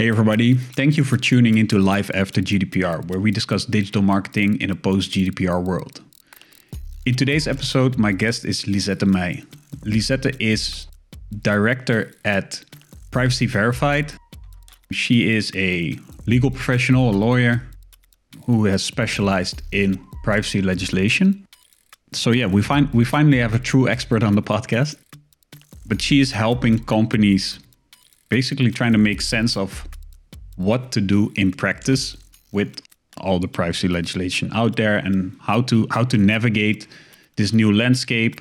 Hey, everybody. Thank you for tuning into Life After GDPR, where we discuss digital marketing in a post GDPR world. In today's episode, my guest is Lisette Meij. Lisette is director at Privacy Verified. She is a legal professional, a lawyer who has specialized in privacy legislation. So yeah, we find we finally have a true expert on the podcast. But she is helping companies basically trying to make sense of what to do in practice with all the privacy legislation out there and how to how to navigate this new landscape,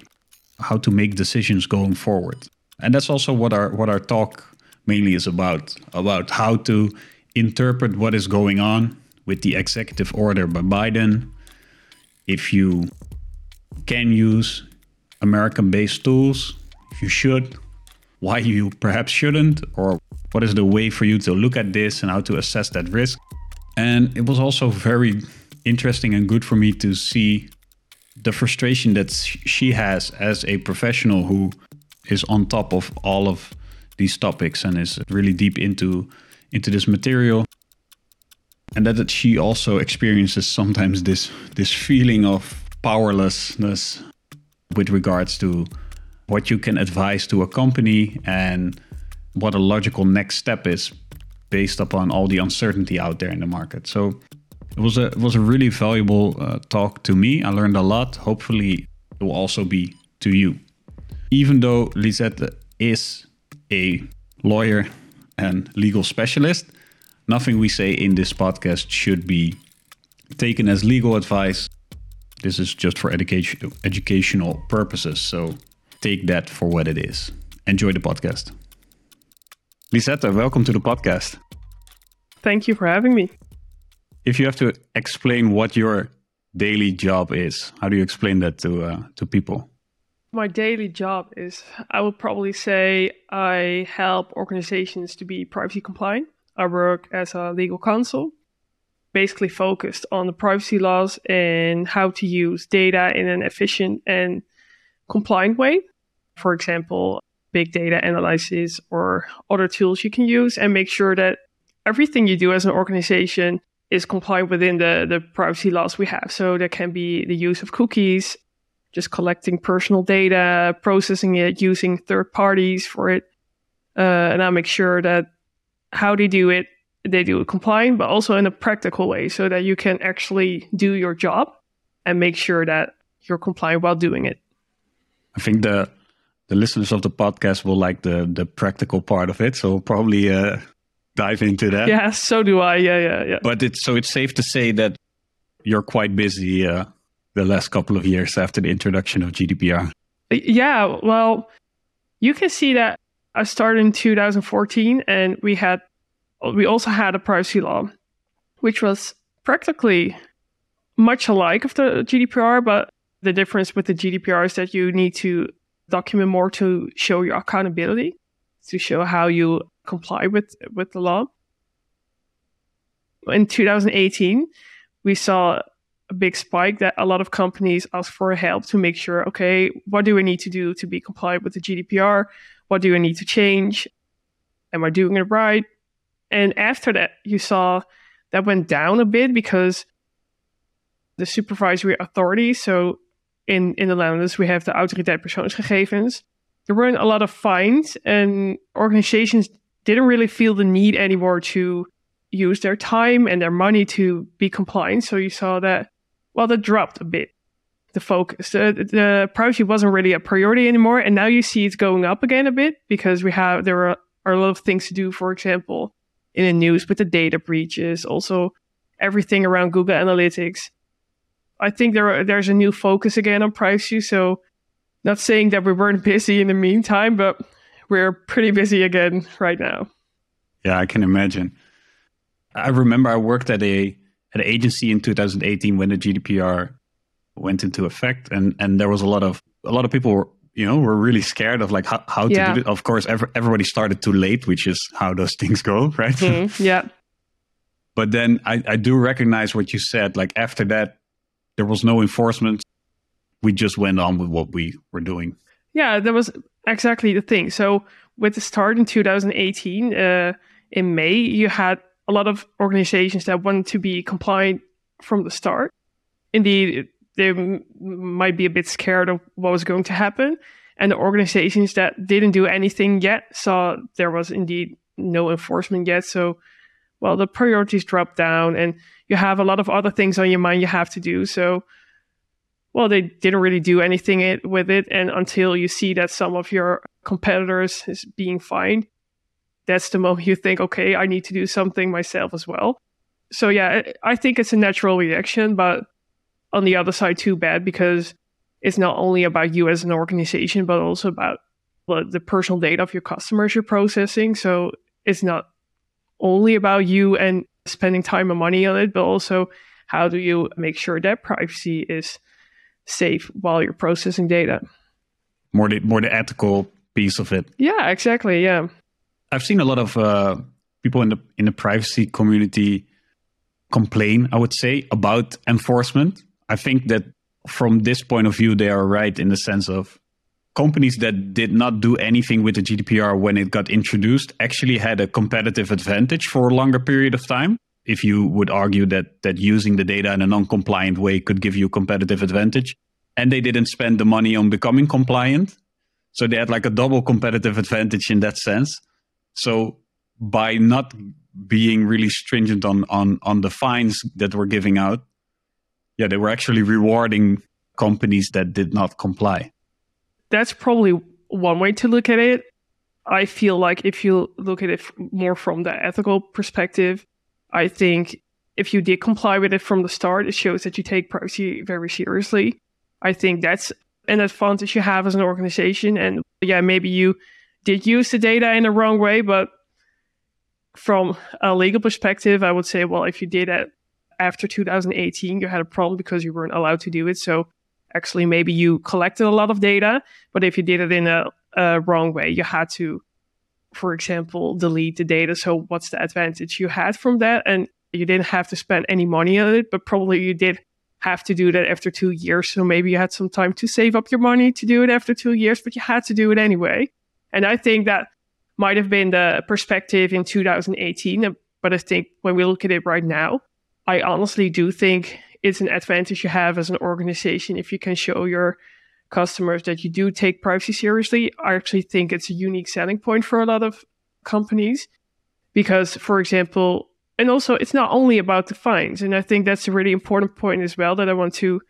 how to make decisions going forward. And that's also what our what our talk mainly is about about how to interpret what is going on with the executive order by Biden. If you can use American based tools, if you should, why you perhaps shouldn't, or what is the way for you to look at this and how to assess that risk. And it was also very interesting and good for me to see the frustration that she has as a professional who is on top of all of these topics and is really deep into into this material and that she also experiences sometimes this this feeling of powerlessness with regards to what you can advise to a company and what a logical next step is based upon all the uncertainty out there in the market. So it was a it was a really valuable uh, talk to me. I learned a lot. Hopefully, it will also be to you. Even though Lisette is a lawyer and legal specialist, nothing we say in this podcast should be taken as legal advice. This is just for education educational purposes. So take that for what it is. Enjoy the podcast. Lisette, welcome to the podcast. Thank you for having me. If you have to explain what your daily job is, how do you explain that to uh, to people? My daily job is, I would probably say, I help organizations to be privacy compliant. I work as a legal counsel, basically focused on the privacy laws and how to use data in an efficient and compliant way. For example, big data analysis or other tools you can use and make sure that everything you do as an organization is compliant within the, the privacy laws we have. So there can be the use of cookies, just collecting personal data, processing it, using third parties for it. Uh, and I make sure that how they do it, they do it compliant, but also in a practical way so that you can actually do your job and make sure that you're compliant while doing it. I think the the listeners of the podcast will like the the practical part of it. So we'll probably uh, dive into that. Yeah, so do I. Yeah, yeah, yeah. But it's so it's safe to say that you're quite busy uh, the last couple of years after the introduction of GDPR. Yeah, well, you can see that I started in 2014, and we had we also had a privacy law, which was practically much alike of the GDPR, but the difference with the GDPR is that you need to document more to show your accountability, to show how you comply with with the law. In 2018, we saw a big spike that a lot of companies asked for help to make sure, okay, what do I need to do to be compliant with the GDPR? What do I need to change? Am I doing it right? And after that, you saw that went down a bit because the supervisory authority, so in, in the Netherlands, we have the Autoriteit Persoonsgegevens. There weren't a lot of fines, and organizations didn't really feel the need anymore to use their time and their money to be compliant. So you saw that, well, that dropped a bit. The focus, the, the privacy wasn't really a priority anymore, and now you see it's going up again a bit because we have there are, are a lot of things to do. For example, in the news with the data breaches, also everything around Google Analytics. I think there are, there's a new focus again on privacy. So, not saying that we weren't busy in the meantime, but we're pretty busy again right now. Yeah, I can imagine. I remember I worked at a at an agency in 2018 when the GDPR went into effect, and and there was a lot of a lot of people were you know were really scared of like how, how to yeah. do it. Of course, every, everybody started too late, which is how those things go, right? Mm, yeah. but then I, I do recognize what you said. Like after that, there was no enforcement. We just went on with what we were doing. Yeah, that was exactly the thing. So with the start in 2018, uh, in May, you had a lot of organizations that wanted to be compliant from the start. Indeed, they might be a bit scared of what was going to happen. And the organizations that didn't do anything yet saw there was indeed no enforcement yet. So, well, the priorities dropped down and you have a lot of other things on your mind you have to do. So, well, they didn't really do anything it, with it. And until you see that some of your competitors is being fined, that's the moment you think, okay, I need to do something myself as well. So, yeah, I think it's a natural reaction, but on the other side, too bad because it's not only about you as an organization, but also about the, the personal data of your customers you're processing. So, it's not only about you and spending time and money on it, but also how do you make sure that privacy is safe while you're processing data. More the more the ethical piece of it. Yeah, exactly. Yeah, I've seen a lot of uh, people in the in the privacy community complain. I would say about enforcement. I think that from this point of view, they are right in the sense of companies that did not do anything with the GDPR when it got introduced actually had a competitive advantage for a longer period of time. If you would argue that that using the data in a non-compliant way could give you a competitive advantage. And they didn't spend the money on becoming compliant. So they had like a double competitive advantage in that sense. So by not being really stringent on on on the fines that we're giving out yeah they were actually rewarding companies that did not comply that's probably one way to look at it i feel like if you look at it more from the ethical perspective I think if you did comply with it from the start, it shows that you take privacy very seriously. I think that's an advantage you have as an organization. And yeah, maybe you did use the data in the wrong way, but from a legal perspective, I would say, well, if you did it after 2018, you had a problem because you weren't allowed to do it. So actually, maybe you collected a lot of data, but if you did it in a, a wrong way, you had to for example, delete the data. So what's the advantage you had from that? And you didn't have to spend any money on it, but probably you did have to do that after two years. So maybe you had some time to save up your money to do it after two years, but you had to do it anyway. And I think that might have been the perspective in 2018. But I think when we look at it right now, I honestly do think it's an advantage you have as an organization if you can show your customers that you do take privacy seriously, I actually think it's a unique selling point for a lot of companies. Because, for example, and also it's not only about the fines. And I think that's a really important point as well that I want to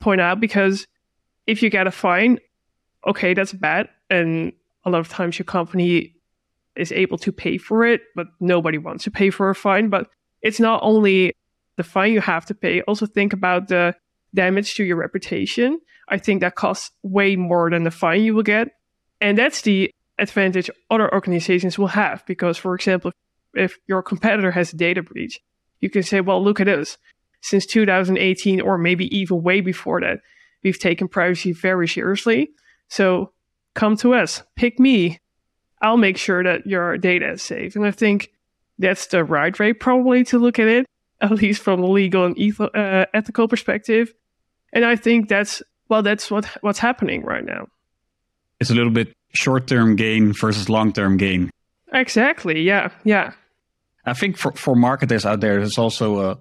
point out because if you get a fine, okay, that's bad. And a lot of times your company is able to pay for it, but nobody wants to pay for a fine. But it's not only the fine you have to pay, also think about the damage to your reputation I think that costs way more than the fine you will get. And that's the advantage other organizations will have. Because, for example, if your competitor has a data breach, you can say, well, look at us. Since 2018, or maybe even way before that, we've taken privacy very seriously. So come to us, pick me. I'll make sure that your data is safe. And I think that's the right way, probably, to look at it, at least from a legal and uh, ethical perspective. And I think that's well, that's what what's happening right now. It's a little bit short-term gain versus long-term gain. Exactly. Yeah. Yeah. I think for, for marketers out there, there's also a,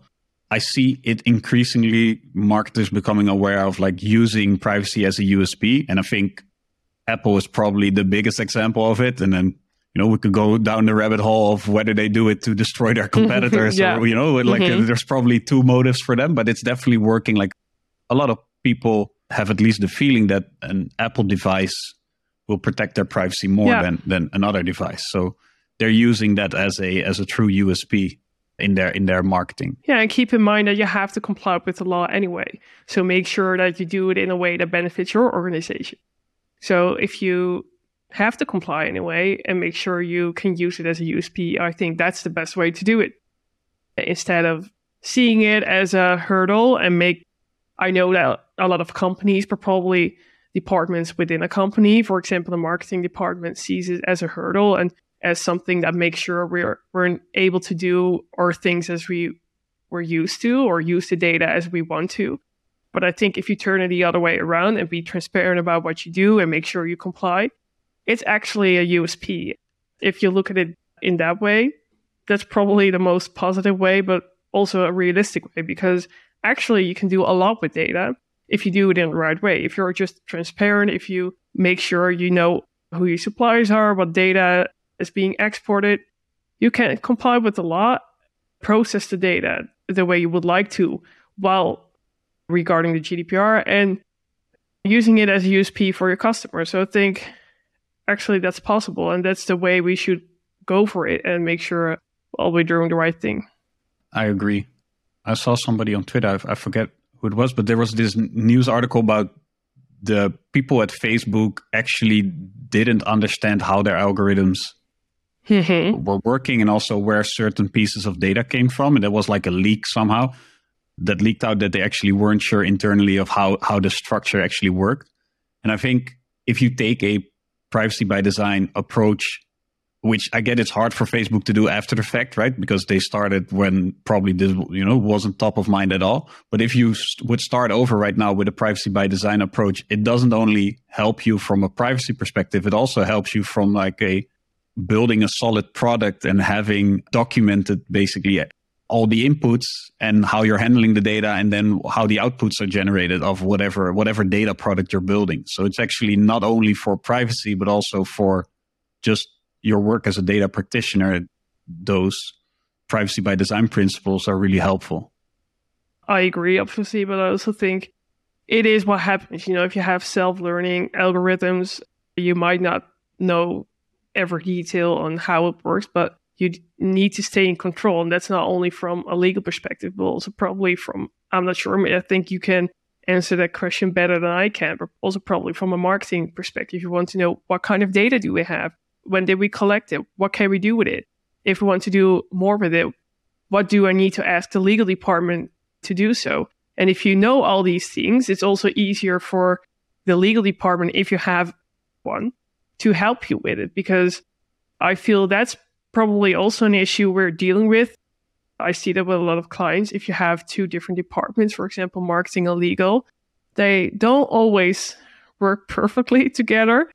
I see it increasingly marketers becoming aware of like using privacy as a USP. And I think Apple is probably the biggest example of it. And then, you know, we could go down the rabbit hole of whether they do it to destroy their competitors yeah. or, you know, like mm-hmm. there's probably two motives for them, but it's definitely working. Like a lot of people have at least the feeling that an Apple device will protect their privacy more yeah. than than another device. So they're using that as a as a true USP in their in their marketing. Yeah, and keep in mind that you have to comply with the law anyway. So make sure that you do it in a way that benefits your organization. So if you have to comply anyway and make sure you can use it as a USP, I think that's the best way to do it. Instead of seeing it as a hurdle and make I know that a lot of companies, but probably departments within a company, for example, the marketing department sees it as a hurdle and as something that makes sure we're we're able to do our things as we were used to or use the data as we want to. But I think if you turn it the other way around and be transparent about what you do and make sure you comply, it's actually a USP. If you look at it in that way, that's probably the most positive way, but also a realistic way because actually you can do a lot with data if you do it in the right way. If you're just transparent, if you make sure you know who your suppliers are, what data is being exported, you can comply with the law, process the data the way you would like to while regarding the GDPR and using it as a USP for your customers. So I think actually that's possible and that's the way we should go for it and make sure well, we're doing the right thing. I agree. I saw somebody on Twitter, I forget who it was, but there was this news article about the people at Facebook actually didn't understand how their algorithms mm-hmm. were working and also where certain pieces of data came from. And there was like a leak somehow that leaked out that they actually weren't sure internally of how, how the structure actually worked. And I think if you take a privacy by design approach which I get it's hard for Facebook to do after the fact, right? Because they started when probably this, you know, wasn't top of mind at all. But if you would start over right now with a privacy by design approach, it doesn't only help you from a privacy perspective, it also helps you from like a building a solid product and having documented basically all the inputs and how you're handling the data and then how the outputs are generated of whatever whatever data product you're building. So it's actually not only for privacy but also for just your work as a data practitioner, those privacy by design principles are really helpful. I agree, obviously, but I also think it is what happens. You know, if you have self learning algorithms, you might not know every detail on how it works, but you need to stay in control. And that's not only from a legal perspective, but also probably from, I'm not sure, I think you can answer that question better than I can, but also probably from a marketing perspective. You want to know what kind of data do we have? when did we collect it? What can we do with it? If we want to do more with it, what do I need to ask the legal department to do so? And if you know all these things, it's also easier for the legal department, if you have one, to help you with it. Because I feel that's probably also an issue we're dealing with. I see that with a lot of clients. If you have two different departments, for example, marketing and legal, they don't always work perfectly together.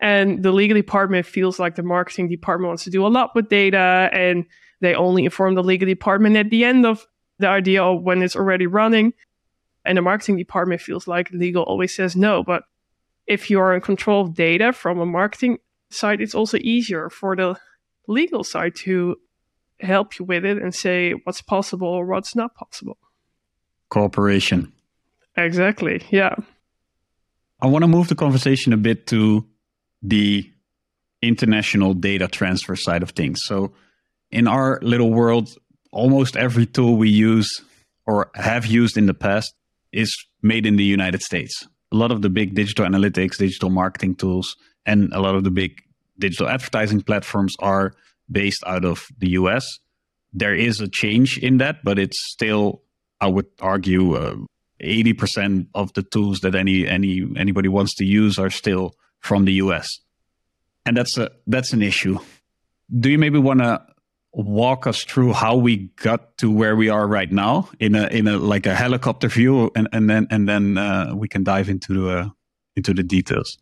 And the legal department feels like the marketing department wants to do a lot with data and they only inform the legal department at the end of the idea of when it's already running. And the marketing department feels like legal always says no. But if you are in control of data from a marketing side, it's also easier for the legal side to help you with it and say what's possible or what's not possible. Cooperation. Exactly. Yeah. I want to move the conversation a bit to the international data transfer side of things. So in our little world, almost every tool we use or have used in the past is made in the United States. A lot of the big digital analytics, digital marketing tools, and a lot of the big digital advertising platforms are based out of the US. There is a change in that, but it's still, I would argue, uh, 80% of the tools that any any anybody wants to use are still from the US. And that's a that's an issue. Do you maybe want to walk us through how we got to where we are right now in a in a like a helicopter view and and then and then uh, we can dive into uh, into the details.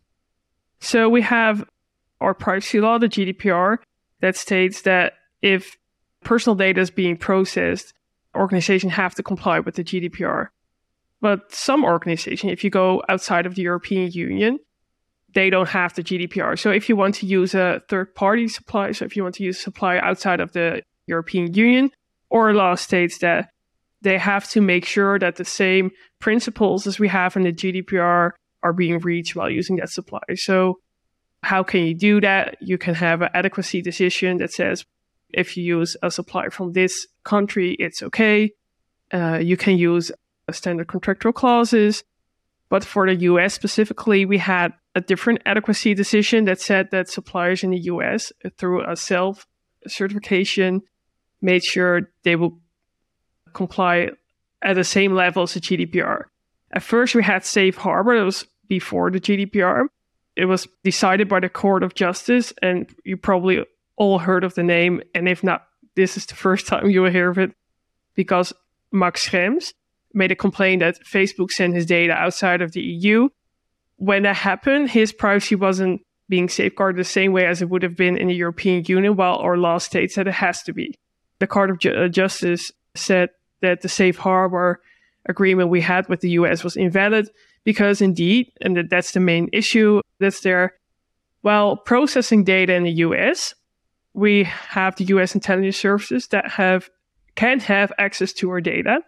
So we have our privacy law, the GDPR, that states that if personal data is being processed, organizations have to comply with the GDPR. But some organizations, if you go outside of the European Union, they don't have the GDPR. So if you want to use a third party supply, so if you want to use a supply outside of the European Union, or law states that they have to make sure that the same principles as we have in the GDPR are being reached while using that supply. So how can you do that? You can have an adequacy decision that says if you use a supplier from this country, it's okay. Uh, you can use standard contractual clauses. But for the US specifically, we had a different adequacy decision that said that suppliers in the US, through a self certification, made sure they will comply at the same level as the GDPR. At first, we had safe harbor, it was before the GDPR. It was decided by the Court of Justice, and you probably all heard of the name. And if not, this is the first time you will hear of it because Max Schrems made a complaint that Facebook sent his data outside of the EU when that happened, his privacy wasn't being safeguarded the same way as it would have been in the European Union, while our law states that it has to be. the Court of Ju- uh, Justice said that the safe harbor agreement we had with the US was invalid because indeed, and that's the main issue that's there, while processing data in the US, we have the US intelligence services that have can have access to our data.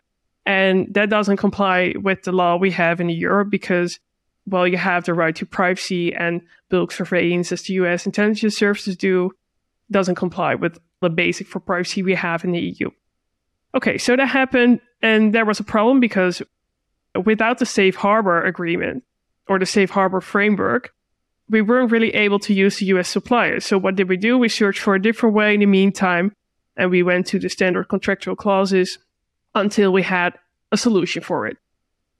And that doesn't comply with the law we have in Europe because, well, you have the right to privacy and bulk surveillance as the US intelligence services do, doesn't comply with the basic for privacy we have in the EU. Okay, so that happened, and there was a problem because without the safe harbor agreement or the safe harbor framework, we weren't really able to use the US suppliers. So what did we do? We searched for a different way in the meantime, and we went to the standard contractual clauses until we had a solution for it.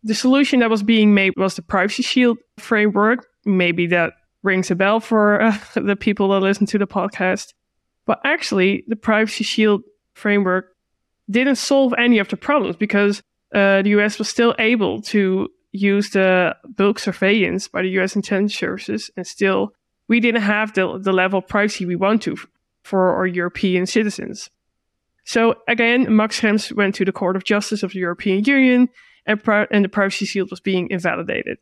The solution that was being made was the Privacy Shield framework. Maybe that rings a bell for uh, the people that listen to the podcast. But actually, the Privacy Shield framework didn't solve any of the problems because uh, the US was still able to use the bulk surveillance by the US intelligence services, and still we didn't have the, the level of privacy we want to for our European citizens. So again, Max Schrems went to the Court of Justice of the European Union, and, and the privacy shield was being invalidated.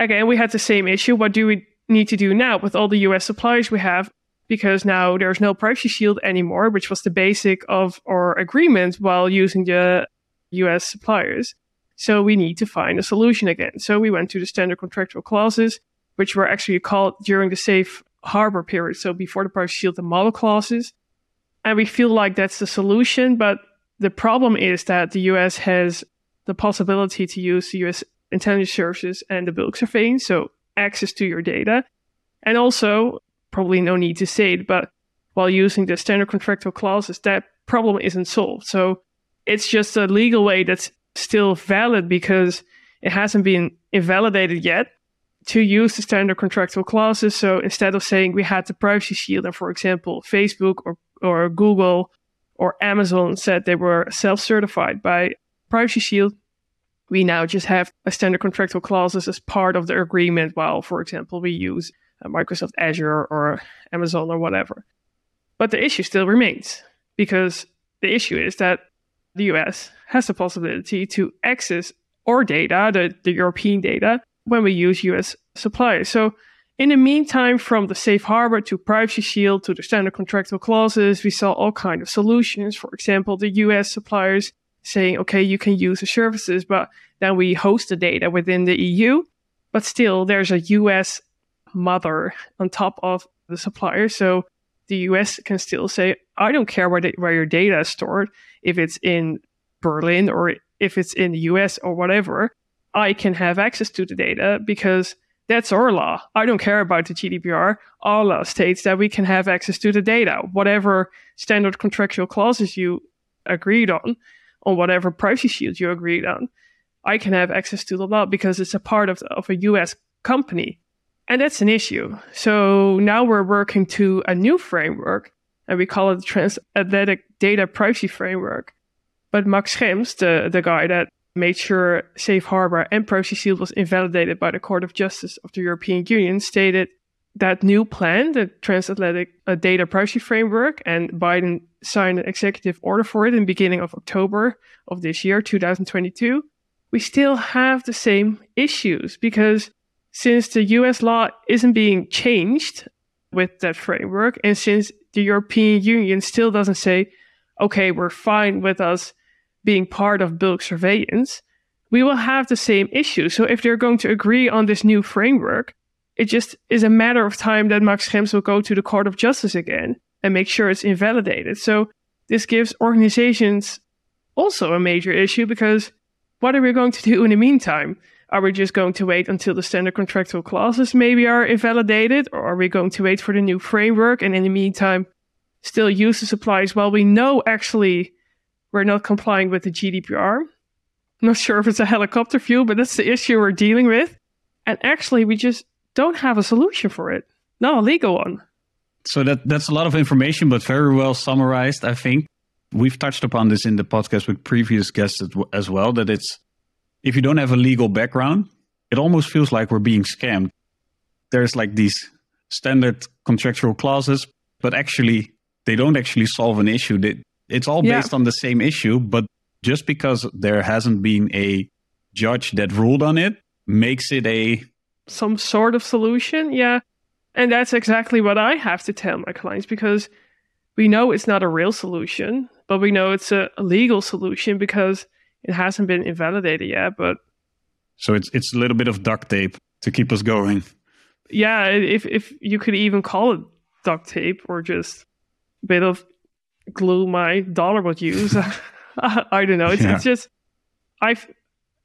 Again, we had the same issue. What do we need to do now with all the US suppliers we have? Because now there's no privacy shield anymore, which was the basic of our agreement while using the US suppliers. So we need to find a solution again. So we went to the standard contractual clauses, which were actually called during the safe harbor period. So before the privacy shield, the model clauses. And we feel like that's the solution. But the problem is that the US has the possibility to use the US intelligence services and the bulk surveillance, so access to your data. And also, probably no need to say it, but while using the standard contractual clauses, that problem isn't solved. So it's just a legal way that's still valid because it hasn't been invalidated yet to use the standard contractual clauses. So instead of saying we had the privacy shield, and for example, Facebook or, or Google or Amazon said they were self certified by Privacy Shield, we now just have a standard contractual clauses as part of the agreement while, for example, we use uh, Microsoft Azure or Amazon or whatever. But the issue still remains because the issue is that the US has the possibility to access our data, the, the European data, when we use US suppliers. So in the meantime, from the safe harbor to privacy shield to the standard contractual clauses, we saw all kind of solutions. For example, the US suppliers saying, okay, you can use the services, but then we host the data within the EU. But still, there's a US mother on top of the supplier. So the US can still say, I don't care where, the, where your data is stored, if it's in Berlin or if it's in the US or whatever, I can have access to the data because that's our law. I don't care about the GDPR. Our law states that we can have access to the data, whatever standard contractual clauses you agreed on, on whatever privacy shield you agreed on. I can have access to the law because it's a part of, of a US company. And that's an issue. So now we're working to a new framework, and we call it the Transatlantic Data Privacy Framework. But Max Schrems, the, the guy that made sure Safe Harbor and Privacy Shield was invalidated by the Court of Justice of the European Union, stated that new plan, the Transatlantic uh, Data Privacy Framework, and Biden signed an executive order for it in the beginning of October of this year, 2022. We still have the same issues because since the US law isn't being changed with that framework, and since the European Union still doesn't say, okay, we're fine with us being part of bulk surveillance, we will have the same issue. So if they're going to agree on this new framework, it just is a matter of time that Max Schrems will go to the Court of Justice again and make sure it's invalidated. So this gives organizations also a major issue because what are we going to do in the meantime? Are we just going to wait until the standard contractual clauses maybe are invalidated, or are we going to wait for the new framework and in the meantime still use the supplies while we know actually we're not complying with the GDPR? I'm not sure if it's a helicopter view, but that's the issue we're dealing with. And actually, we just don't have a solution for it, not a legal one. So that that's a lot of information, but very well summarized, I think. We've touched upon this in the podcast with previous guests as well. That it's if you don't have a legal background, it almost feels like we're being scammed. There's like these standard contractual clauses, but actually they don't actually solve an issue. They It's all based yeah. on the same issue, but just because there hasn't been a judge that ruled on it makes it a some sort of solution. Yeah. And that's exactly what I have to tell my clients because we know it's not a real solution, but we know it's a, legal solution because it hasn't been invalidated yet. But so it's it's a little bit of duct tape to keep us going. Yeah, if if you could even call it duct tape or just a bit of glue my dollar would use. I don't know. It's, yeah. it's just I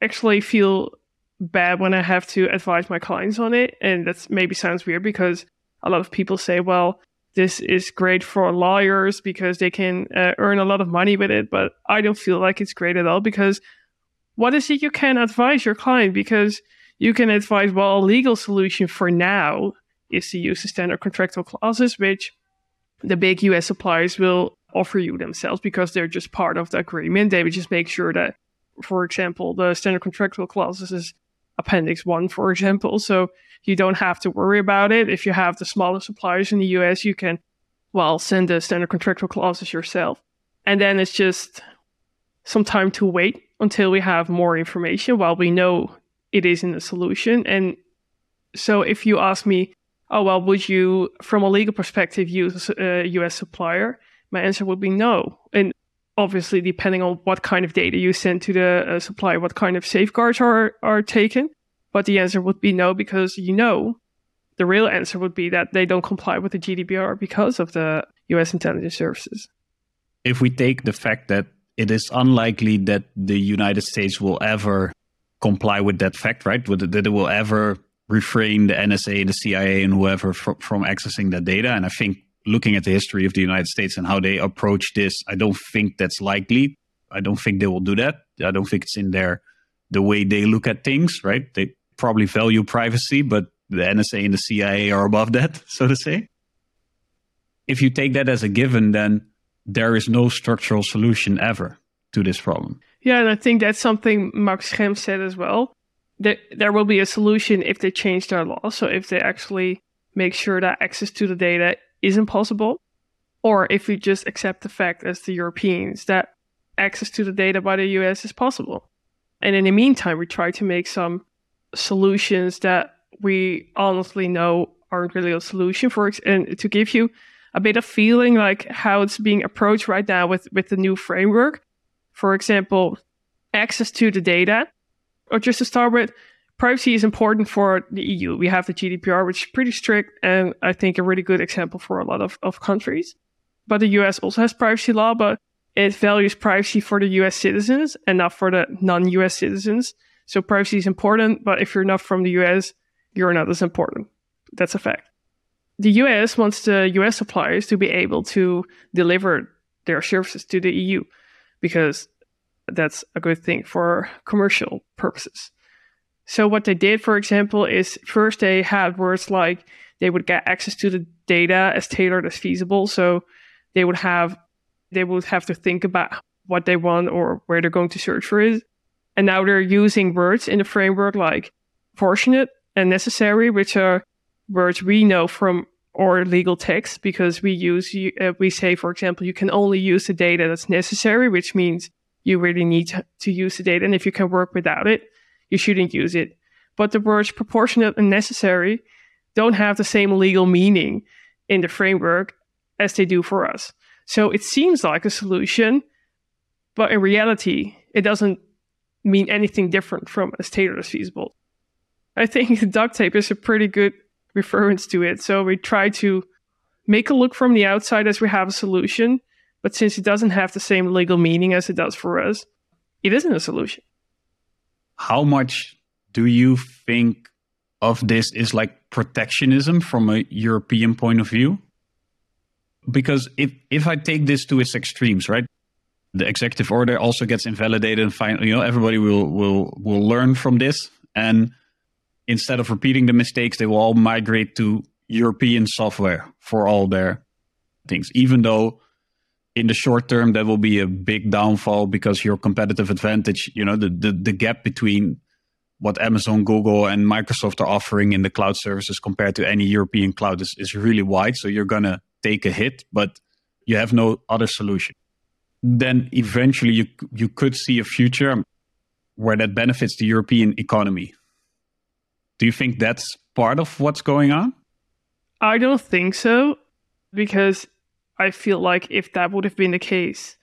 actually feel bad when I have to advise my clients on it, and that maybe sounds weird because a lot of people say, well, this is great for lawyers because they can uh, earn a lot of money with it, but I don't feel like it's great at all because what is it you can advise your client? Because you can advise, well, a legal solution for now is to use the standard contractual clauses, which the big US suppliers will offer you themselves because they're just part of the agreement. They would just make sure that, for example, the standard contractual clauses is Appendix 1, for example. So you don't have to worry about it. If you have the smaller suppliers in the US, you can, well, send the standard contractual clauses yourself. And then it's just some time to wait until we have more information while we know it is in the solution. And so if you ask me, oh, well, would you, from a legal perspective, use a US supplier? My answer would be no. And obviously, depending on what kind of data you send to the uh, supplier, what kind of safeguards are, are taken. But the answer would be no, because you know, the real answer would be that they don't comply with the GDPR because of the US intelligence services. If we take the fact that it is unlikely that the United States will ever comply with that fact, right? That it will ever refrain the NSA, the CIA, and whoever from, from accessing that data. And I think looking at the history of the United States and how they approach this, I don't think that's likely. I don't think they will do that. I don't think it's in their the way they look at things, right? They probably value privacy, but the NSA and the CIA are above that, so to say. If you take that as a given, then there is no structural solution ever to this problem. Yeah, and I think that's something Max Schrems said as well. That there will be a solution if they change their law. So if they actually make sure that access to the data isn't possible, or if we just accept the fact as the Europeans that access to the data by the US is possible. And in the meantime, we try to make some solutions that we honestly know aren't really a solution for and to give you a bit of feeling like how it's being approached right now with with the new framework. For example access to the data. Or just to start with privacy is important for the eu we have the gdpr which is pretty strict and i think a really good example for a lot of, of countries. But the us also has privacy law but it values privacy for the us citizens and not for the non-us citizens so privacy is important, but if you're not from the US, you're not as important. That's a fact. The US wants the US suppliers to be able to deliver their services to the EU because that's a good thing for commercial purposes. So what they did, for example, is first they had words like they would get access to the data as tailored as feasible. So they would have they would have to think about what they want or where they're going to search for it. And now they're using words in the framework like proportionate and necessary, which are words we know from our legal text because we use, uh, we say, for example, you can only use the data that's necessary, which means you really need to, to use the data. And if you can work without it, you shouldn't use it. But the words proportionate and necessary don't have the same legal meaning in the framework as they do for us. So it seems like a solution, but in reality, it doesn't mean anything different from as tailored as feasible. I think duct tape is a pretty good reference to it. So we try to make a look from the outside as we have a solution, but since it doesn't have the same legal meaning as it does for us, it isn't a solution. How much do you think of this is like protectionism from a European point of view? Because if if I take this to its extremes, right? The executive order also gets invalidated and finally you know everybody will will will learn from this. And instead of repeating the mistakes they will all migrate to european software for all their things even though in the short term that will be a big downfall because your competitive advantage you know the the, the gap between what amazon google and microsoft are offering in the cloud services compared to any european cloud is, is really wide. So you're gonna take a hit but you have no other solution then eventually you you could see a future where that benefits the European economy. Do you think that's part of what's going on? I don't think so, because I feel like if that would have been the case,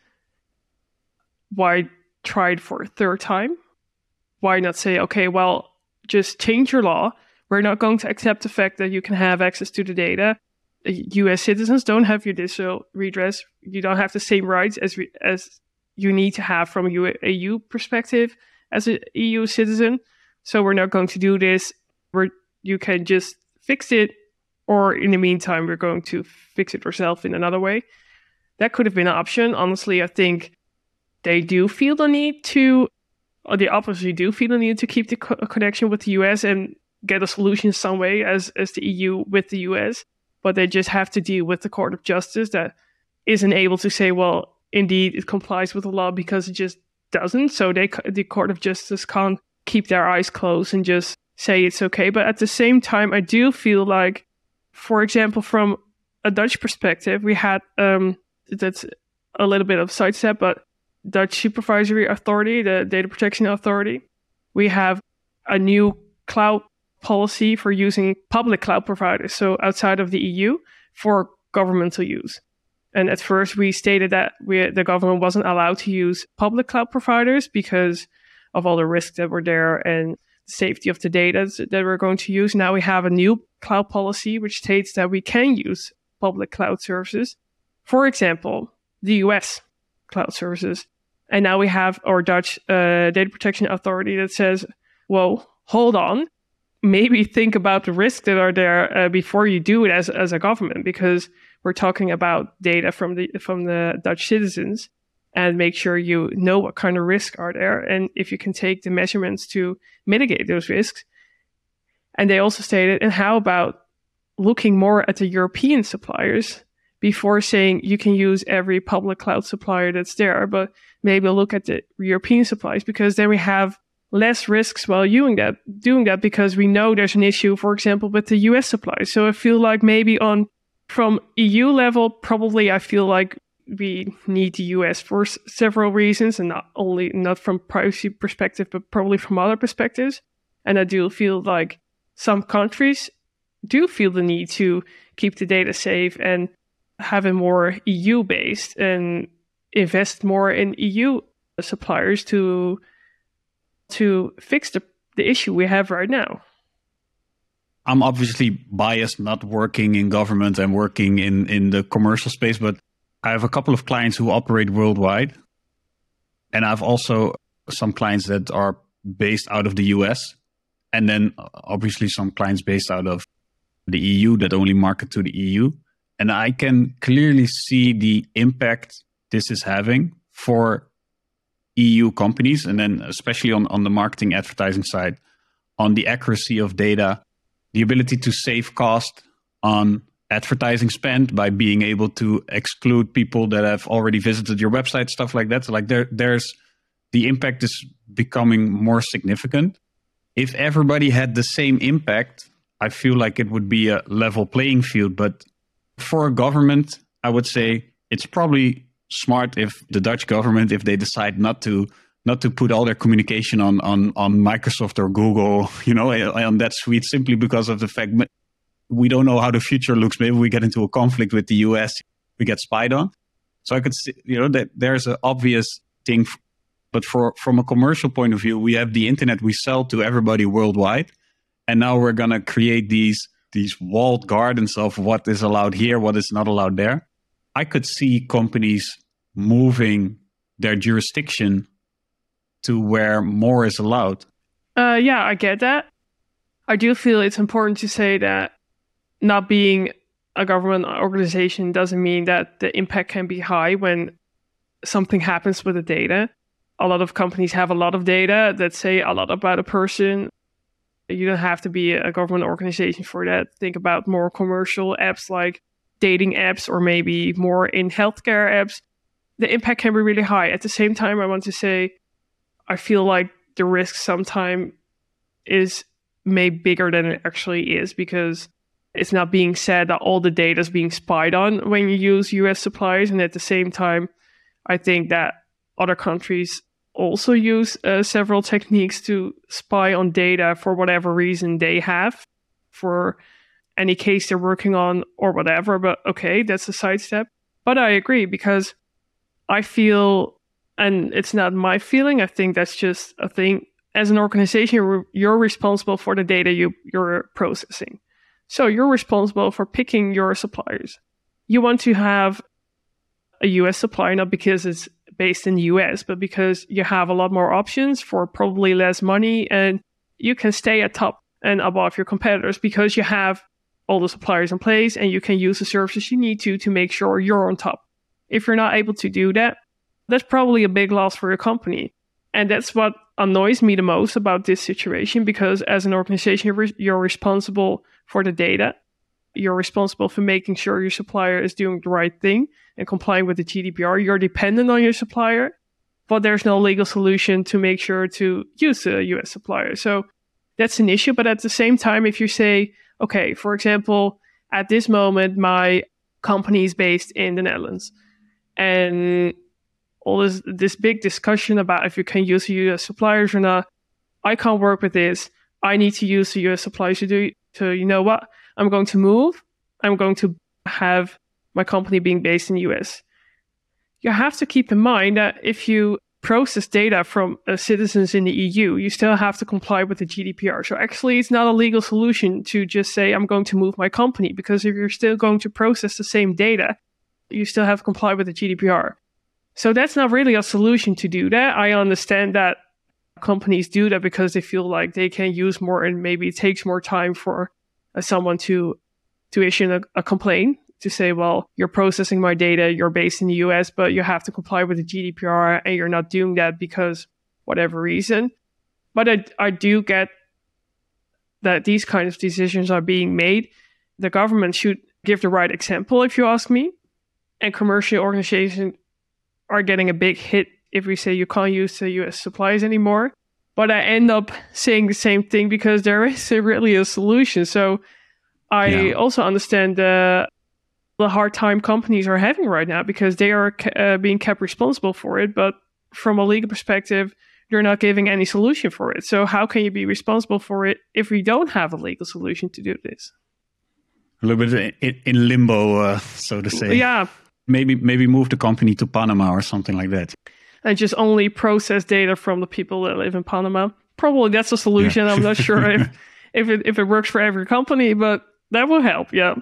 why try it for a third time? Why not say, okay, well, just change your law. We're not going to accept the fact that you can have access to the data. US citizens don't have judicial redress. You don't have the same rights as as you need to have from a EU perspective as an EU citizen. So we're not going to do this. Where you can just fix it, or in the meantime, we're going to fix it ourselves in another way. That could have been an option. Honestly, I think they do feel the need to, or they obviously do feel the need to keep the co- connection with the US and get a solution some way as as the EU with the US but they just have to deal with the Court of Justice that isn't able to say, well, indeed, it complies with the law because it just doesn't. So they, the Court of Justice can't keep their eyes closed and just say it's okay. But at the same time, I do feel like, for example, from a Dutch perspective, we had um, that's a little bit of sidestep, but Dutch Supervisory Authority, the Data Protection Authority, we have a new cloud policy for using public cloud providers, so outside of the EU, for governmental use. And at first, we stated that we, the government wasn't allowed to use public cloud providers because of all the risks that were there and safety of the data that we're going to use. Now we have a new cloud policy which states that we can use public cloud services. For example, the US cloud services. And now we have our Dutch uh, data protection authority that says, well, hold on maybe think about the risks that are there uh, before you do it as as a government because we're talking about data from the from the Dutch citizens and make sure you know what kind of risks are there. And if you can take the measurements to mitigate those risks. And they also stated and how about looking more at the European suppliers before saying you can use every public cloud supplier that's there but maybe look at the European suppliers because then we have less risks while doing that doing that because we know there's an issue for example with the US supply. So I feel like maybe on from EU level probably I feel like we need the US for s- several reasons and not only not from privacy perspective but probably from other perspectives. And I do feel like some countries do feel the need to keep the data safe and have it more EU based and invest more in EU suppliers to to fix the, the issue we have right now? I'm obviously biased, not working in government and working in, in the commercial space, but I have a couple of clients who operate worldwide. And I've also some clients that are based out of the US. And then obviously some clients based out of the EU that only market to the EU. And I can clearly see the impact this is having for EU companies, and then especially on, on the marketing advertising side, on the accuracy of data, the ability to save cost on advertising spend by being able to exclude people that have already visited your website, stuff like that. So like there, there's the impact is becoming more significant. If everybody had the same impact, I feel like it would be a level playing field. But for a government, I would say it's probably smart if the Dutch government, if they decide not to not to put all their communication on on on Microsoft or Google, you know, eh, on that suite simply because of the fact we don't know how the future looks. Maybe we get into a conflict with the US, we get spied on. So I could see, you know, that there's an obvious thing. But for from a commercial point of view, we have the internet we sell to everybody worldwide, and now we're gonna create these these walled gardens of what is allowed here, what is not allowed there. I could see companies moving their jurisdiction to where more is allowed. Uh, yeah, I get that. I do feel it's important to say that not being a government organization doesn't mean that the impact can be high when something happens with the data. A lot of companies have a lot of data that say a lot about a person. You don't have to be a government organization for that. Think about more commercial apps like dating apps or maybe more in healthcare apps, the impact can be really high. At the same time, I want to say I feel like the risk sometimes is made bigger than it actually is because it's not being said that all the data is being spied on when you use US suppliers. And at the same time, I think that other countries also use uh, several techniques to spy on data for whatever reason they have for any case they're working on or whatever. But okay, that's a sidestep. But I agree because I feel, and it's not my feeling, I think that's just a thing. As an organization, you're, responsible for the data you, you're processing. So you're responsible for picking your suppliers. You want to have a US supplier, not because it's based in the US, but because you have a lot more options for probably less money and you can stay at top and above your competitors because you have all the suppliers in place and you can use the services you need to to make sure you're on top. If you're not able to do that, that's probably a big loss for your company. And that's what annoys me the most about this situation because as an organization, you're, you're responsible for the data. You're responsible for making sure your supplier is doing the right thing and complying with the GDPR. You're dependent on your supplier, but there's no legal solution to make sure to use a US supplier. So that's an issue. But at the same time, if you say, okay, for example, at this moment, my company is based in the Netherlands and all this this big discussion about if you can use US suppliers or not. I can't work with this. I need to use the US suppliers to do to you know what? I'm going to move. I'm going to have my company being based in the US. You have to keep in mind that if you process data from uh, citizens in the EU, you still have to comply with the GDPR. So actually, it's not a legal solution to just say, I'm going to move my company, because if you're still going to process the same data, you still have to comply with the GDPR. So that's not really a solution to do that. I understand that companies do that because they feel like they can use more and maybe it takes more time for uh, someone to to issue a, a complaint to say, well, you're processing my data, you're based in the US, but you have to comply with the GDPR and you're not doing that because whatever reason. But I, I do get that these kinds of decisions are being made. The government should give the right example, if you ask me. And commercial organizations are getting a big hit if we say you can't use the US supplies anymore. But I end up saying the same thing because there is really a solution. So I yeah. also understand the the hard time companies are having right now because they are uh, being kept responsible for it. But from a legal perspective, you're not giving any solution for it. So how can you be responsible for it if we don't have a legal solution to do this? A little bit in, in limbo, uh, so to say. Yeah. Maybe maybe move the company to Panama or something like that. And just only process data from the people that live in Panama. Probably that's a solution. Yeah. I'm not sure if if it if it works for every company, but that will help. Yeah.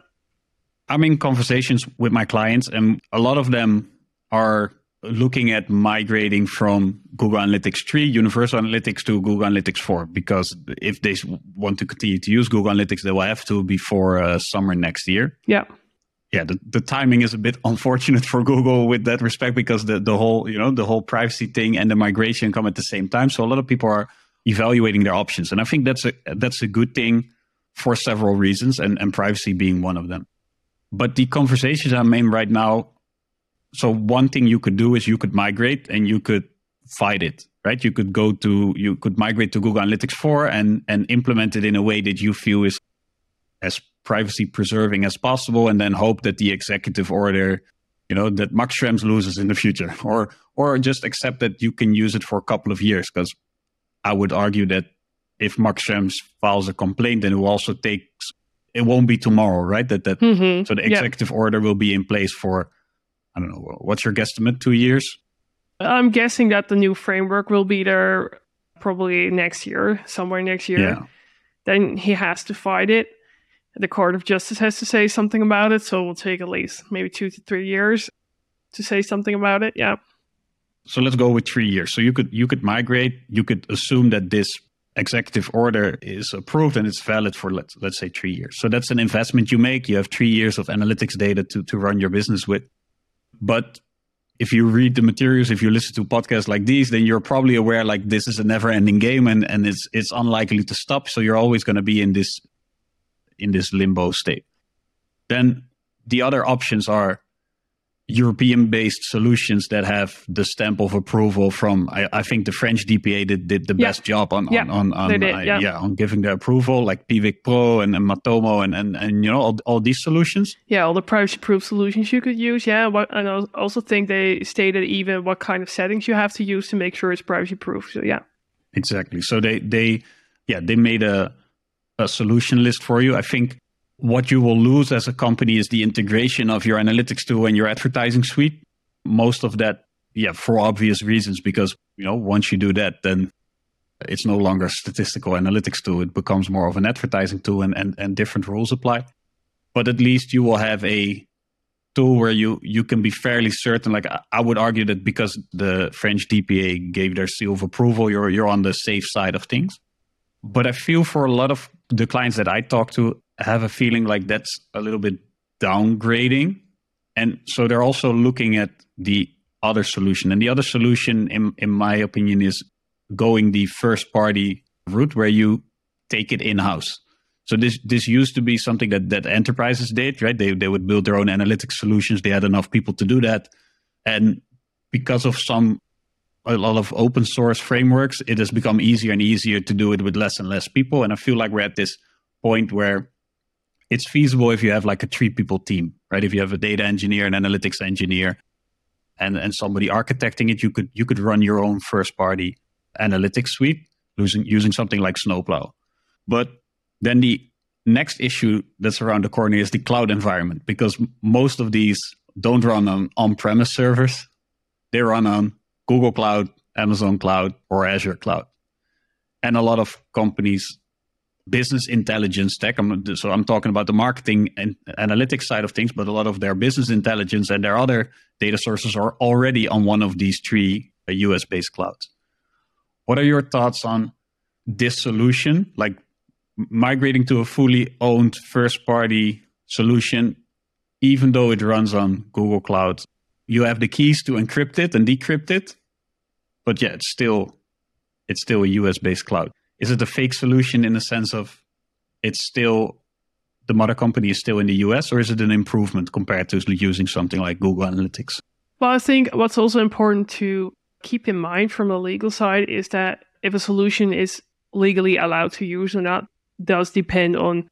I'm in conversations with my clients, and a lot of them are looking at migrating from Google Analytics 3, Universal Analytics, to Google Analytics 4. Because if they want to continue to use Google Analytics, they will have to before uh, summer next year. Yeah. Yeah, the, the timing is a bit unfortunate for Google with that respect because the, the whole, you know, the whole privacy thing and the migration come at the same time. So a lot of people are evaluating their options. And I think that's a that's a good thing for several reasons, and, and privacy being one of them. But the conversations I'm in right now, so one thing you could do is you could migrate and you could fight it, right? You could go to, you could migrate to Google Analytics 4 and, and implement it in a way that you feel is as privacy preserving as possible and then hope that the executive order you know that max schrems loses in the future or or just accept that you can use it for a couple of years because i would argue that if max schrems files a complaint then it will also take it won't be tomorrow, right? That that mm-hmm. so the executive yeah. order will be in place for I don't know what's your guesstimate? Two years? I'm guessing that the new framework will be there probably next year, somewhere next year. Yeah. Then he has to fight it. The Court of Justice has to say something about it, so it will take at least maybe two to three years to say something about it. Yeah. So let's go with three years. So you could you could migrate. You could assume that this executive order is approved and it's valid for let's let's say three years. So that's an investment you make. You have three years of analytics data to to run your business with. But if you read the materials, if you listen to podcasts like these, then you're probably aware like this is a never ending game and, and it's it's unlikely to stop. So you're always going to be in this in this limbo state. Then the other options are European based solutions that have the stamp of approval from I, I think the French DPA did, did the yeah. best job on yeah, on, on, on did, uh, yeah. yeah. on giving the approval like Piwik Pro and, and Matomo and, and and you know all, all these solutions yeah all the privacy proof solutions you could use yeah what, and I also think they stated even what kind of settings you have to use to make sure it's privacy proof so yeah exactly so they they yeah they made a a solution list for you I think what you will lose as a company is the integration of your analytics tool and your advertising suite. Most of that, yeah, for obvious reasons, because you know once you do that, then it's no longer a statistical analytics tool. It becomes more of an advertising tool, and and, and different rules apply. But at least you will have a tool where you you can be fairly certain. Like I would argue that because the French DPA gave their seal of approval, you're you're on the safe side of things. But I feel for a lot of the clients that I talk to, have a feeling like that's a little bit downgrading. And so they're also looking at the other solution. And the other solution, in, in my opinion, is going the first party route where you take it in house. So this this used to be something that that enterprises did, right? They they would build their own analytics solutions. They had enough people to do that, and because of some a lot of open source frameworks, it has become easier and easier to do it with less and less people. And I feel like we're at this point where it's feasible if you have like a three people team, right? If you have a data engineer, an analytics engineer, and and somebody architecting it, you could you could run your own first party analytics suite using using something like Snowplow. But then the next issue that's around the corner is the cloud environment because most of these don't run on on-premise servers. They run on Google Cloud, Amazon Cloud, or Azure Cloud. And a lot of companies business intelligence tech. I'm, so I'm talking about the marketing and analytics side of things, but a lot of their business intelligence and their other data sources are already on one of these three US uh, based clouds. What are your thoughts on this solution? Like migrating to a fully owned first party solution, even though it runs on Google Cloud, you have the keys to encrypt it and decrypt it, but yeah, it's still it's still a US based cloud is it a fake solution in the sense of it's still the mother company is still in the US, or is it an improvement compared to using something like Google Analytics? Well, I think what's also important to keep in mind from the legal side is that if a solution is legally allowed to use or not does depend on,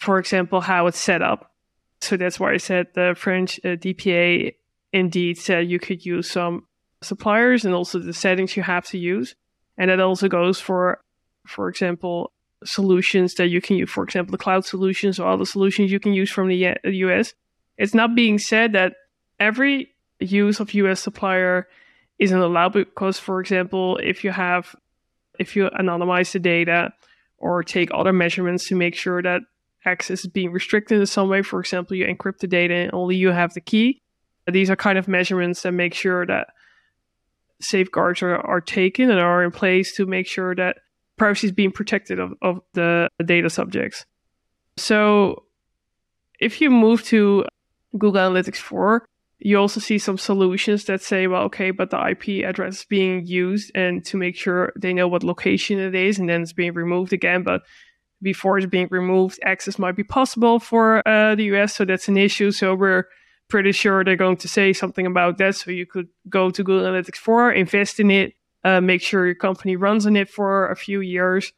for example, how it's set up. So that's why I said the French uh, DPA indeed said you could use some suppliers and also the settings you have to use. And that also goes for for example, solutions that you can use, for example, the cloud solutions or other solutions you can use from the US. It's not being said that every use of US supplier isn't allowed because, for example, if you have, if you anonymize the data or take other measurements to make sure that access is being restricted in some way, for example, you encrypt the data and only you have the key. These are kind of measurements that make sure that safeguards are, are taken and are in place to make sure that privacy is being protected of, of the data subjects. So if you move to Google Analytics 4, you also see some solutions that say, well, okay, but the IP address is being used and to make sure they know what location it is and then it's being removed again. But before it's being removed, access might be possible for uh, the US. So that's an issue. So we're pretty sure they're going to say something about that. So you could go to Google Analytics 4, invest in it, uh, make sure your company runs on it for a few years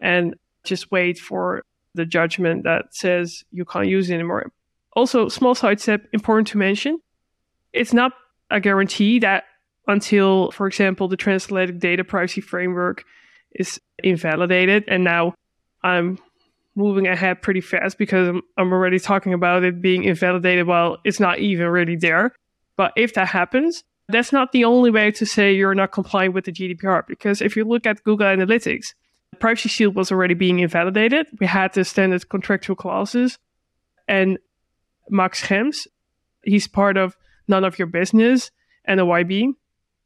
and just wait for the judgment that says you can't use it anymore. Also, small side step, important to mention, it's not a guarantee that until, for example, the transatlantic data privacy framework is invalidated. And now I'm moving ahead pretty fast because I'm, already talking about it being invalidated while it's not even really there. But if that happens, that's not the only way to say you're not complying with the GDPR, because if you look at Google Analytics, Privacy Shield was already being invalidated. We had the standard contractual clauses, and Max Schrems, he's part of None of Your Business and the YB.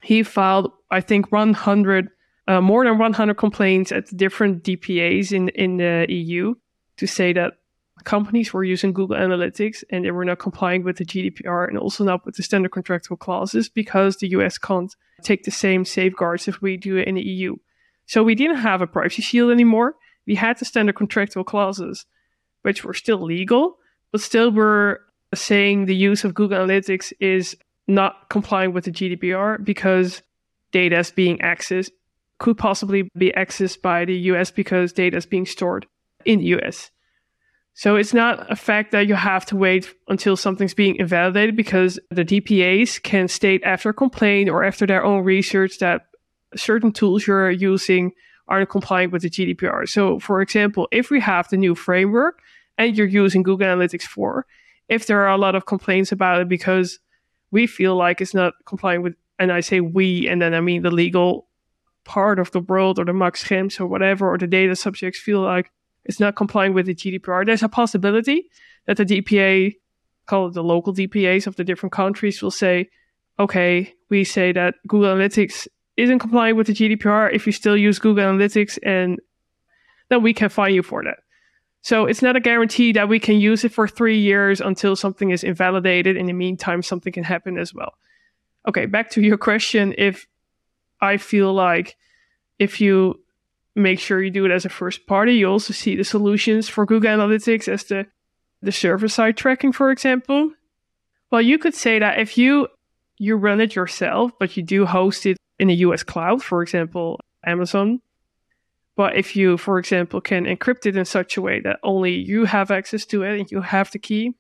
He filed, I think, 100, uh, more than 100 complaints at different DPAs in, in the EU to say that companies were using Google Analytics and they were not complying with the GDPR and also not with the standard contractual clauses because the US can't take the same safeguards if we do it in the EU. So we didn't have a privacy shield anymore. We had the standard contractual clauses, which were still legal, but still were saying the use of Google Analytics is not complying with the GDPR because data is being accessed, could possibly be accessed by the US because data is being stored in the US. So it's not a fact that you have to wait until something's being invalidated because the DPAs can state after a complaint or after their own research that certain tools you're using aren't compliant with the GDPR. So, for example, if we have the new framework and you're using Google Analytics 4, if there are a lot of complaints about it because we feel like it's not complying with, and I say we, and then I mean the legal part of the world or the max Schrems or whatever, or the data subjects feel like it's not complying with the GDPR, there's a possibility that the DPA, call it the local DPAs of the different countries, will say, okay, we say that Google Analytics isn't complying with the GDPR. If you still use Google Analytics, and then we can fine you for that. So it's not a guarantee that we can use it for three years until something is invalidated. In the meantime, something can happen as well. Okay, back to your question. If I feel like if you make sure you do it as a first party, you also see the solutions for Google Analytics as the, the server side tracking, for example. Well, you could say that if you you run it yourself, but you do host it in a US cloud, for example, Amazon, but if you, for example, can encrypt it in such a way that only you have access to it and you have the key,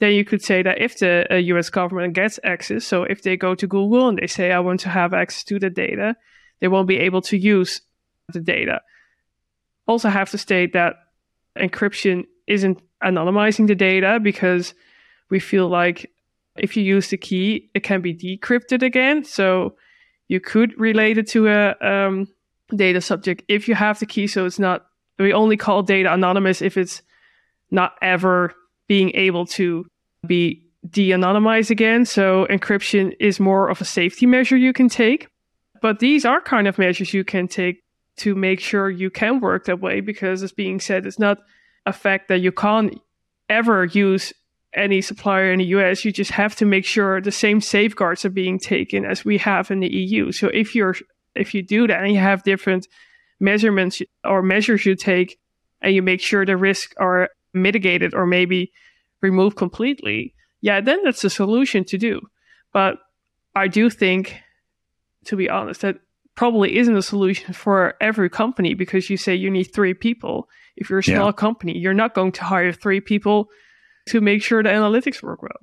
then you could say that if the uh, US government gets access, so if they go to Google and they say, I want to have access to the data, they won't be able to use the data. Also, have to state that encryption isn't anonymizing the data because we feel like if you use the key, it can be decrypted again. So you could relate it to a um, data subject if you have the key. So it's not, we only call data anonymous if it's not ever being able to be de anonymized again. So encryption is more of a safety measure you can take. But these are kind of measures you can take to make sure you can work that way because, as being said, it's not a fact that you can't ever use any supplier in the US. You just have to make sure the same safeguards are being taken as we have in the EU. So if you're if you do that and you have different measurements or measures you take and you make sure the risks are mitigated or maybe removed completely, yeah, then that's a solution to do. But I do think, to be honest, that probably isn't a solution for every company because you say you need three people. If you're a small yeah. company, you're not going to hire three people to make sure the analytics work well.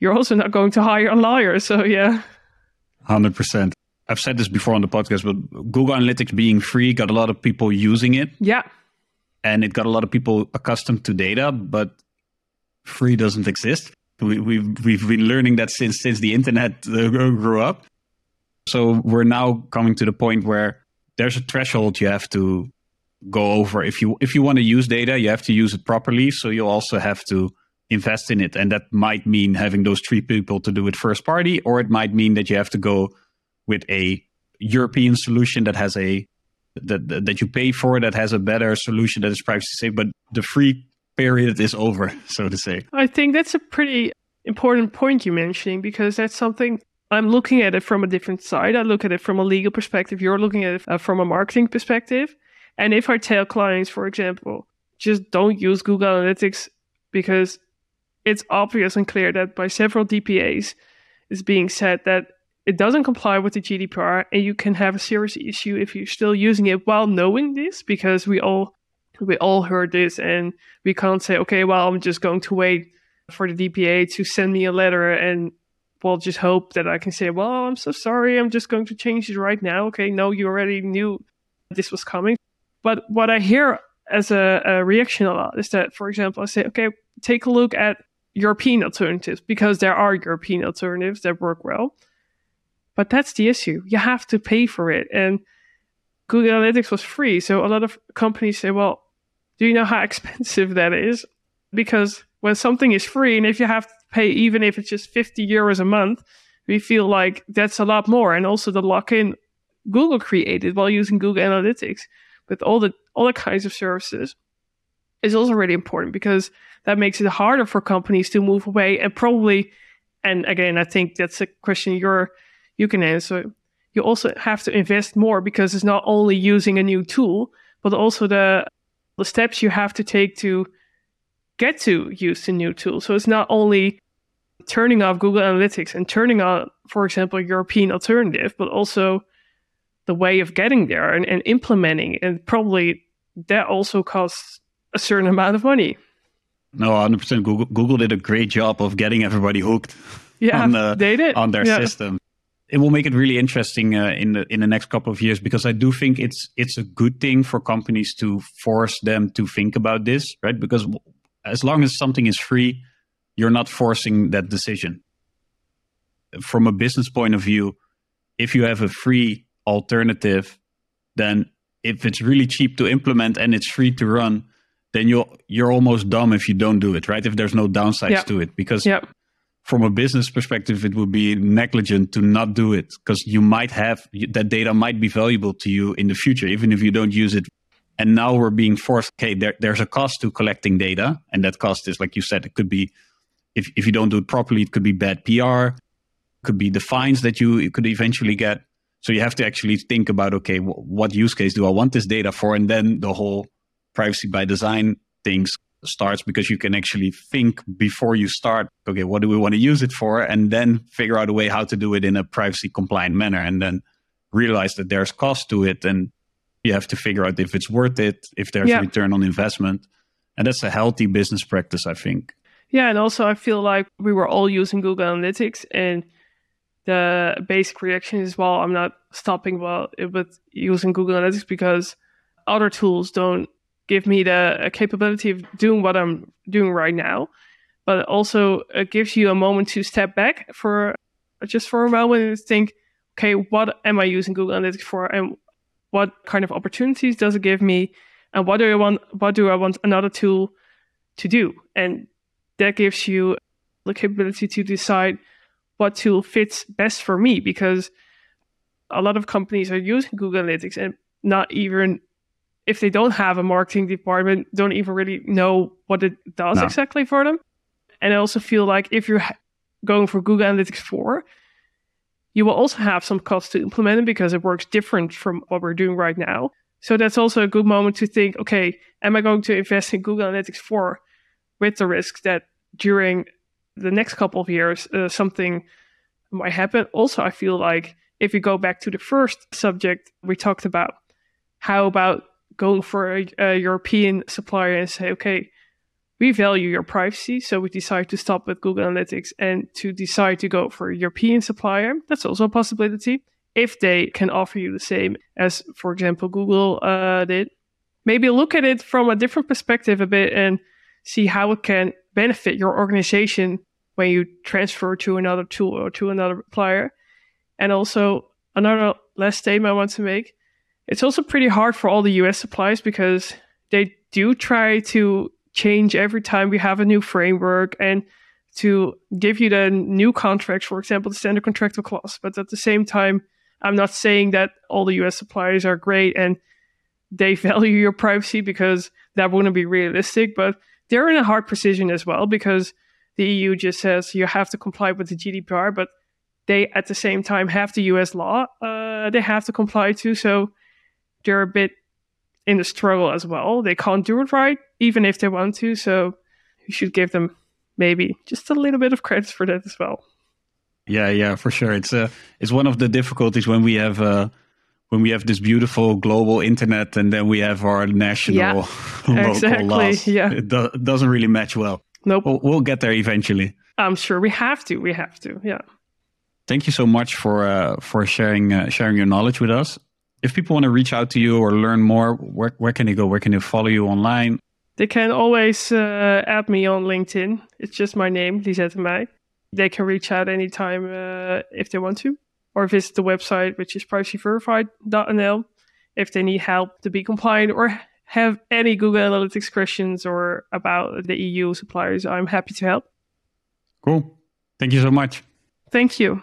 You're also not going to hire a lawyer. So, yeah. 100%. I've said this before on the podcast, but Google Analytics being free got a lot of people using it. Yeah. And it got a lot of people accustomed to data, but free doesn't exist. We, we've we've been learning that since since the internet uh, grew up. So we're now coming to the point where there's a threshold you have to go over. If you if you want to use data, you have to use it properly. So you also have to invest in it, and that might mean having those three people to do it first party, or it might mean that you have to go with a European solution that has a that that you pay for that has a better solution that is privacy safe, but the free period is over, so to say. I think that's a pretty important point you're mentioning because that's something I'm looking at it from a different side. I look at it from a legal perspective. You're looking at it uh, from a marketing perspective. And if I tell clients, for example, just don't use Google Analytics because it's obvious and clear that by several DPAs it's being said that it doesn't comply with the GDPR and you can have a serious issue if you're still using it while knowing this because we all we all heard this and we can't say okay well I'm just going to wait for the DPA to send me a letter and we'll just hope that I can say well I'm so sorry I'm just going to change it right now okay no you already knew this was coming but what I hear as a, a reaction a lot is that, for example, I say, okay, take a look at European alternatives because there are European alternatives that work well. But that's the issue. You have to pay for it. And Google Analytics was free. So a lot of companies say, well, do you know how expensive that is? Because when something is free, and if you have pay, even if it's just 50 euros a month, we feel like that's a lot more. And also the lock in Google created while using Google Analytics with all the all the kinds of services is also really important because that makes it harder for companies to move away and probably and again i think that's a question you're you can answer you also have to invest more because it's not only using a new tool but also the the steps you have to take to get to use the new tool. So it's not only turning off Google Analytics and turning on, for example, European alternative, but also the way of getting there and, and implementing. And probably that also costs a certain amount of money. No, 100%. Google, Google did a great job of getting everybody hooked yeah, on, the, they did. on their yeah. system. It will make it really interesting uh, in the in the next couple of years because I do think it's it's a good thing for companies to force them to think about this, right? Because as long as something is free, you're not forcing that decision. From a business point of view, if you have a free alternative, then if it's really cheap to implement and it's free to run, then you're you're almost dumb if you don't do it, right? If there's no downsides Yeah. to it, because Yeah. from a business perspective, it would be negligent to not do it because you might have that data might be valuable to you in the future, even if you don't use it. And now we're being forced. Okay, there, there's a cost to collecting data, and that cost is, like you said, it could be if if you don't do it properly, it could be bad PR, could be the fines that you, could eventually get. So you have to actually think about okay, wh- what use case do I want this data for, and then the whole privacy by design things starts because you can actually think before you start okay what do we want to use it for and then figure out a way how to do it in a privacy compliant manner and then realize that there's cost to it and you have to figure out if it's worth it if there's Yeah. return on investment and that's a healthy business practice i think Yeah, and also I feel like we were all using Google Analytics, and the basic reaction is, well, I'm not stopping well eh, with using Google Analytics because other tools don't give me the capability of doing what I'm doing right now. But also, it gives you a moment to step back for just for a moment and think, okay, what am I using Google Analytics for, and what kind of opportunities does it give me, and what do I want? What do I want another tool to do? And that gives you the capability to decide what tool fits best for me because a lot of companies are using Google Analytics and not even if they don't have a marketing department, don't even really know what it does No. exactly for them. And I also feel like if you're going for Google Analytics 4, you will also have some costs to implement it because it works different from what we're doing right now. So that's also a good moment to think, okay, am I going to invest in Google Analytics 4 with the risk that during the next couple of years uh, something might happen? Also, I feel like if we go back to the first subject we talked about, how about going for a, a European supplier and say, okay, we value your privacy, so we decide to stop with Google Analytics and to decide to go for a European supplier. That's also a possibility if they can offer you the same as, for example, Google uh, did. Maybe look at it from a different perspective a bit and see how it can benefit your organization when you transfer to another tool or to another supplier. And also, another last statement I want to make it's also pretty hard for all the US suppliers because they do try to change every time we have a new framework and to give you the new contracts, for example, the standard contractual clause. But at the same time, I'm not saying that all the US suppliers are great and they value your privacy because that wouldn't be realistic. But they're in a hard position as well because the EU just says you have to comply with the GDPR, but they at the same time have the US law uh, they have to comply to. So they're a bit in the struggle as well. They can't do it right, even if they want to. So you should give them maybe just a little bit of credit for that as well. Yeah, yeah, for sure. It's uh, it's one of the difficulties when we have uh, when we have this beautiful global internet and then we have our national Yeah, local exactly, laws. yeah. It, do- it doesn't really match well. Nope. We'll, we'll get there eventually. I'm sure we have to. We have to. Yeah. Thank you so much for uh, for sharing uh, sharing your knowledge with us. If people want to reach out to you or learn more, where where can they go? Where can they follow you online? They can always uh, add me on LinkedIn. It's just my name, Lisette Meij. They can reach out anytime uh, if they want to, or visit the website, which is privacyverified.nl, if they need help to be compliant or have any Google Analytics questions or about the EU suppliers. I'm happy to help. Cool. Thank you so much. Thank you.